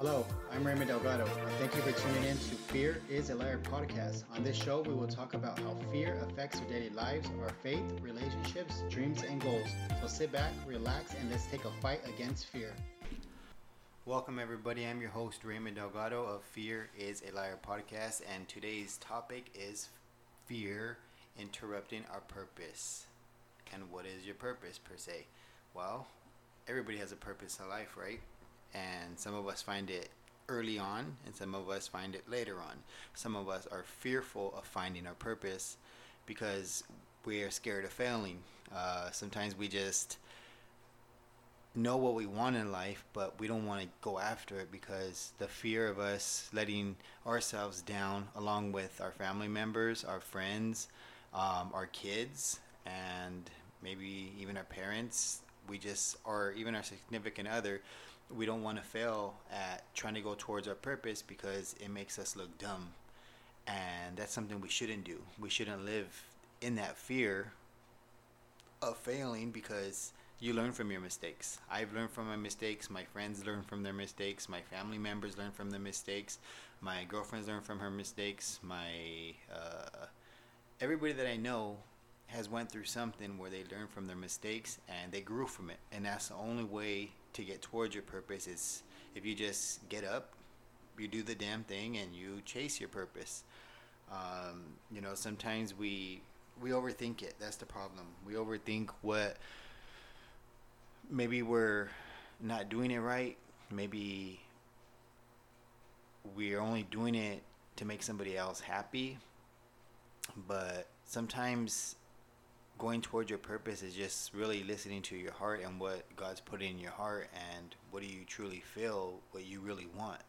Hello, I'm Raymond Delgado. And thank you for tuning in to Fear is a Liar podcast. On this show, we will talk about how fear affects our daily lives, our faith, relationships, dreams, and goals. So sit back, relax, and let's take a fight against fear. Welcome, everybody. I'm your host, Raymond Delgado of Fear is a Liar podcast, and today's topic is fear interrupting our purpose. And what is your purpose, per se? Well, everybody has a purpose in life, right? And some of us find it early on and some of us find it later on. Some of us are fearful of finding our purpose because we are scared of failing. Uh, sometimes we just know what we want in life but we don't want to go after it because the fear of us letting ourselves down along with our family members our friends um, our kids and maybe even our parents we just or even our significant other we don't want to fail at trying to go towards our purpose because it makes us look dumb. And that's something we shouldn't do. We shouldn't live in that fear of failing because you learn from your mistakes. I've learned from my mistakes. My friends learn from their mistakes. My family members learn from their mistakes. My girlfriends learn from her mistakes. My uh, everybody that I know has went through something where they learned from their mistakes and they grew from it. And that's the only way to get towards your purpose is if you just get up, you do the damn thing, and you chase your purpose. Um, you know, sometimes we we overthink it. That's the problem. We overthink what maybe we're not doing it right. Maybe we're only doing it to make somebody else happy. But sometimes going towards your purpose is just really listening to your heart and what God's put in your heart and what do you truly feel, what you really want.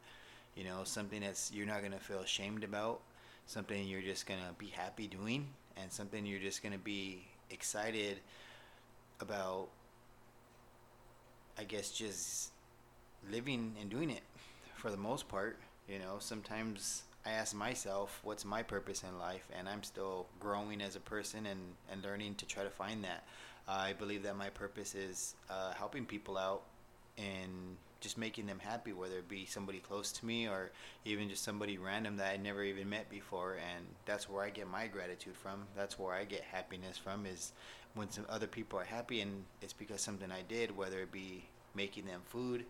You know, something that's you're not to feel ashamed about, something you're just to be happy doing, and something you're just to be excited about, I guess, just living and doing it for the most part. You know, sometimes I ask myself, what's my purpose in life? And I'm still growing as a person and, and learning to try to find that. Uh, I believe that my purpose is uh, helping people out and just making them happy, whether it be somebody close to me or even just somebody random that I never even met before. And that's where I get my gratitude from. That's where I get happiness from is when some other people are happy and it's because something I did, whether it be making them food,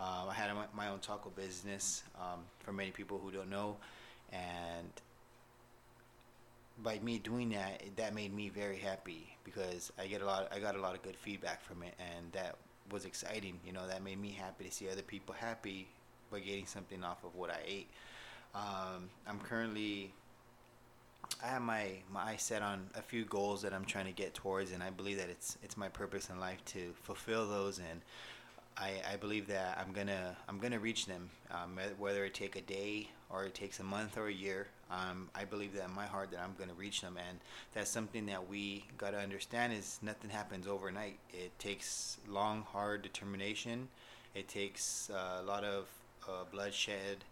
um, I had my own taco business um, for many people who don't know, and by me doing that, that made me very happy because I get a lot. I got a lot of good feedback from it, and that was exciting. You know, that made me happy to see other people happy by getting something off of what I ate. Um, I'm currently I have my, my eyes set on a few goals that I'm trying to get towards, and I believe that it's it's my purpose in life to fulfill those and I, I believe that I'm gonna I'm gonna reach them, um, whether it take a day or it takes a month or a year. Um, I believe that in my heart that I'm gonna reach them, and that's something that we gotta understand is nothing happens overnight. It takes long, hard determination. It takes uh, a lot of uh, bloodshed,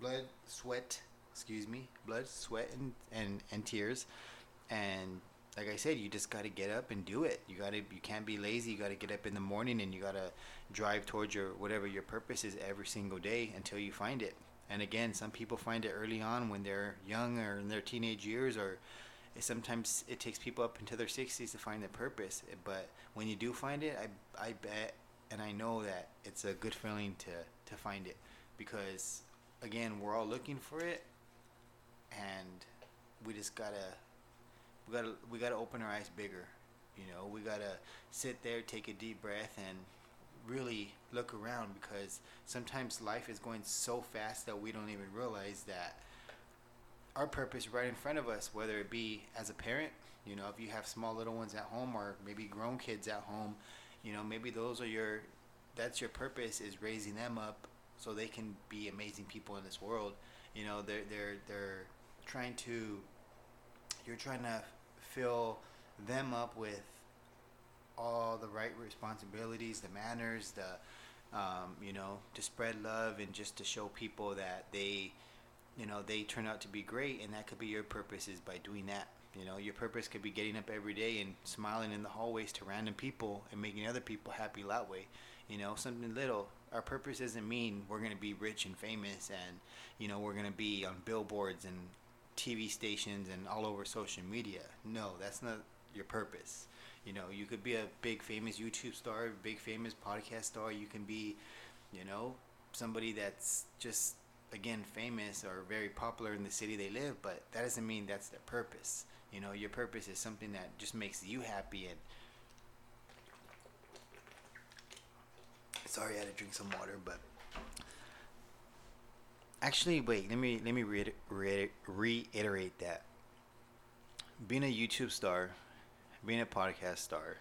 blood, sweat. Excuse me, blood, sweat, and and, and tears, and like I said, you just got to get up and do it. You got to you can't be lazy. You got to get up in the morning and you got to drive towards your whatever your purpose is every single day until you find it. And again, some people find it early on when they're young or in their teenage years or sometimes it takes people up into their 60s to find their purpose. But when you do find it, I I bet and I know that it's a good feeling to to find it because again, we're all looking for it and we just got to we gotta we gotta open our eyes bigger. You know, we gotta sit there, take a deep breath, and really look around because sometimes life is going so fast that we don't even realize that our purpose right in front of us, whether it be as a parent, you know, if you have small little ones at home or maybe grown kids at home, you know, maybe those are your that's your purpose is raising them up so they can be amazing people in this world. You know, they're they're they're trying to you're trying to fill them up with all the right responsibilities, the manners, the um, you know, to spread love and just to show people that they, you know, they turn out to be great, and that could be your purpose is by doing that. You know, your purpose could be getting up every day and smiling in the hallways to random people and making other people happy that way. You know, something little. Our purpose doesn't mean we're gonna be rich and famous, and you know we're gonna be on billboards and TV stations and all over social media. No, that's not your purpose. You know, you could be a big famous YouTube star, big famous podcast star. You can be, you know, somebody that's just again famous or very popular in the city they live, but that doesn't mean that's their purpose. You know, your purpose is something that just makes you happy and sorry I had to drink some water, but actually wait, let me let me reiter- reiter- reiterate that. Being a YouTube star, being a podcast star,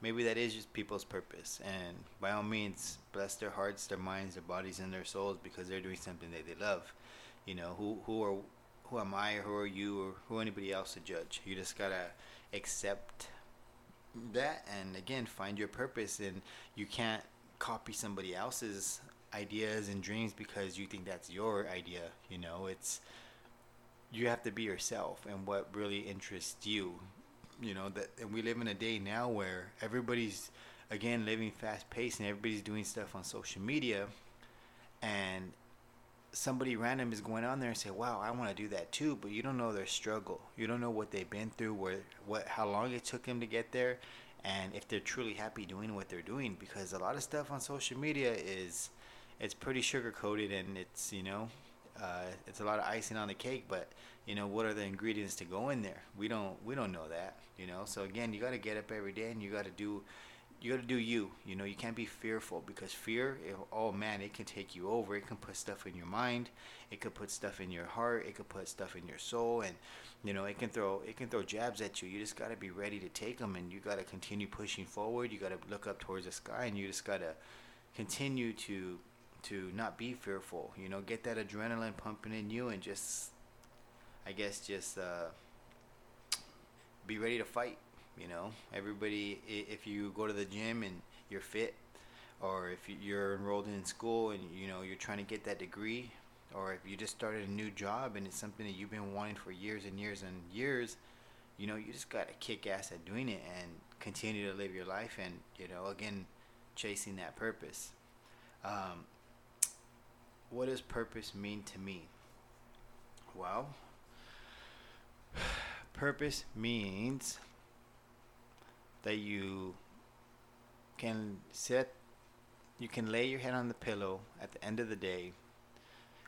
maybe that is just people's purpose. And by all means bless their hearts their minds their bodies and their souls because they're doing something that they love. You know who who are who am i? Or who are you? Or who anybody else to judge? You just gotta accept that and again find your purpose. And you can't copy somebody else's ideas and dreams because you think that's your idea you know? It's you have to be yourself and what really interests you you know? That and we live in a day now where everybody's again living fast paced and everybody's doing stuff on social media and somebody random is going on there and say wow i want to do that too but you don't know their struggle. You don't know what they've been through where what how long it took them to get there and if they're truly happy doing what they're doing because a lot of stuff on social media is it's pretty sugar coated and it's you know uh, it's a lot of icing on the cake but you know what are the ingredients to go in there? We don't we don't know that you know? So again you got to get up every day and you got to do you got to do you you know? You can't be fearful because fear it, oh man it can take you over. It can put stuff in your mind. It could put stuff in your heart. It could put stuff in your soul and you know it can throw it can throw jabs at you. You just got to be ready to take them and you got to continue pushing forward. You got to look up towards the sky and you just got to continue to to not be fearful you know get that adrenaline pumping in you and just i guess just uh be ready to fight. You know, everybody. If you go to the gym and you're fit, or if you're enrolled in school and you know you're trying to get that degree, or if you just started a new job and it's something that you've been wanting for years and years and years, you know, you just gotta kick ass at doing it and continue to live your life and you know, again, chasing that purpose. Um, what does purpose mean to me? Well, purpose means that you can sit you can lay your head on the pillow at the end of the day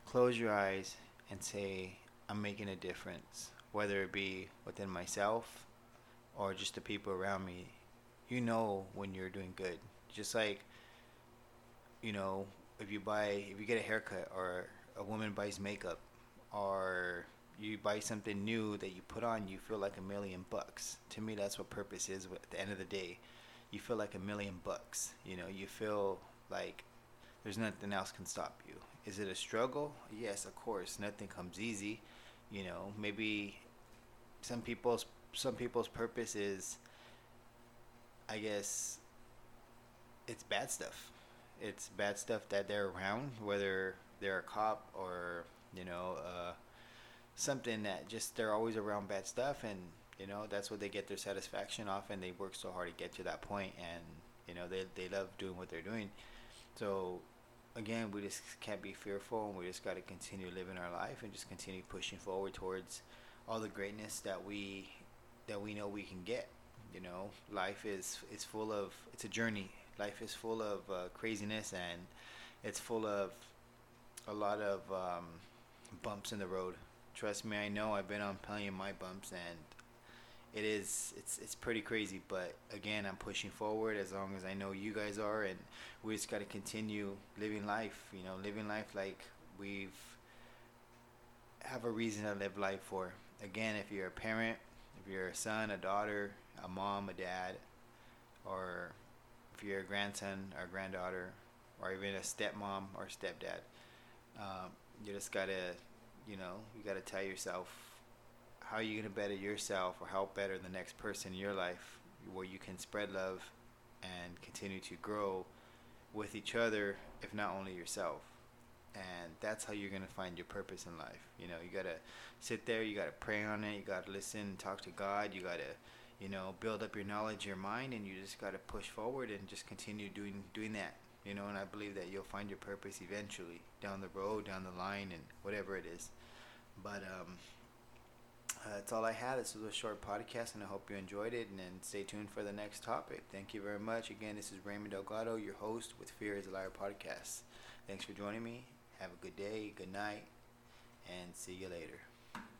close your eyes and say i'm making a difference whether it be within myself or just the people around me you know when you're doing good just like you know if you buy if you get a haircut or a woman buys makeup or you buy something new that you put on, you feel like a million bucks. To me, that's what purpose is. At the end of the day, you feel like a million bucks. You know, you feel like there's nothing else can stop you. Is it a struggle? Yes, of course. Nothing comes easy. You know, maybe some people's some people's purpose is, I guess, it's bad stuff. It's bad stuff that they're around, whether they're a cop or you know. Uh, something that just they're always around bad stuff and you know that's what they get their satisfaction off and they work so hard to get to that point and you know they, they love doing what they're doing so again we just can't be fearful and we just got to continue living our life and just continue pushing forward towards all the greatness that we that we know we can get you know life is it's full of it's a journey life is full of uh, craziness and it's full of a lot of um, bumps in the road Trust me, I know. I've been on plenty of my bumps, and it is it's it's pretty crazy. But again, I'm pushing forward as long as I know you guys are, and we just got to continue living life. You know, living life like we've have a reason to live life for. Again, if you're a parent, if you're a son, a daughter, a mom, a dad, or if you're a grandson or granddaughter, or even a stepmom or stepdad, um, you just gotta you know, you got to tell yourself how you're to better yourself or help better the next person in your life where you can spread love and continue to grow with each other, if not only yourself. And that's how you're to find your purpose in life. You know, you got to sit there, you got to pray on it, you got to listen, talk to God, you got to, you know, build up your knowledge, your mind, and you just got to push forward and just continue doing doing that. you know, and I believe that you'll find your purpose eventually down the road, down the line, and whatever it is. But um, uh, that's all I had. This was a short podcast, and I hope you enjoyed it. And then stay tuned for the next topic. Thank you very much. Again, this is Raymond Delgado, your host with Fear is a Liar podcast. Thanks for joining me. Have a good day, good night, and see you later.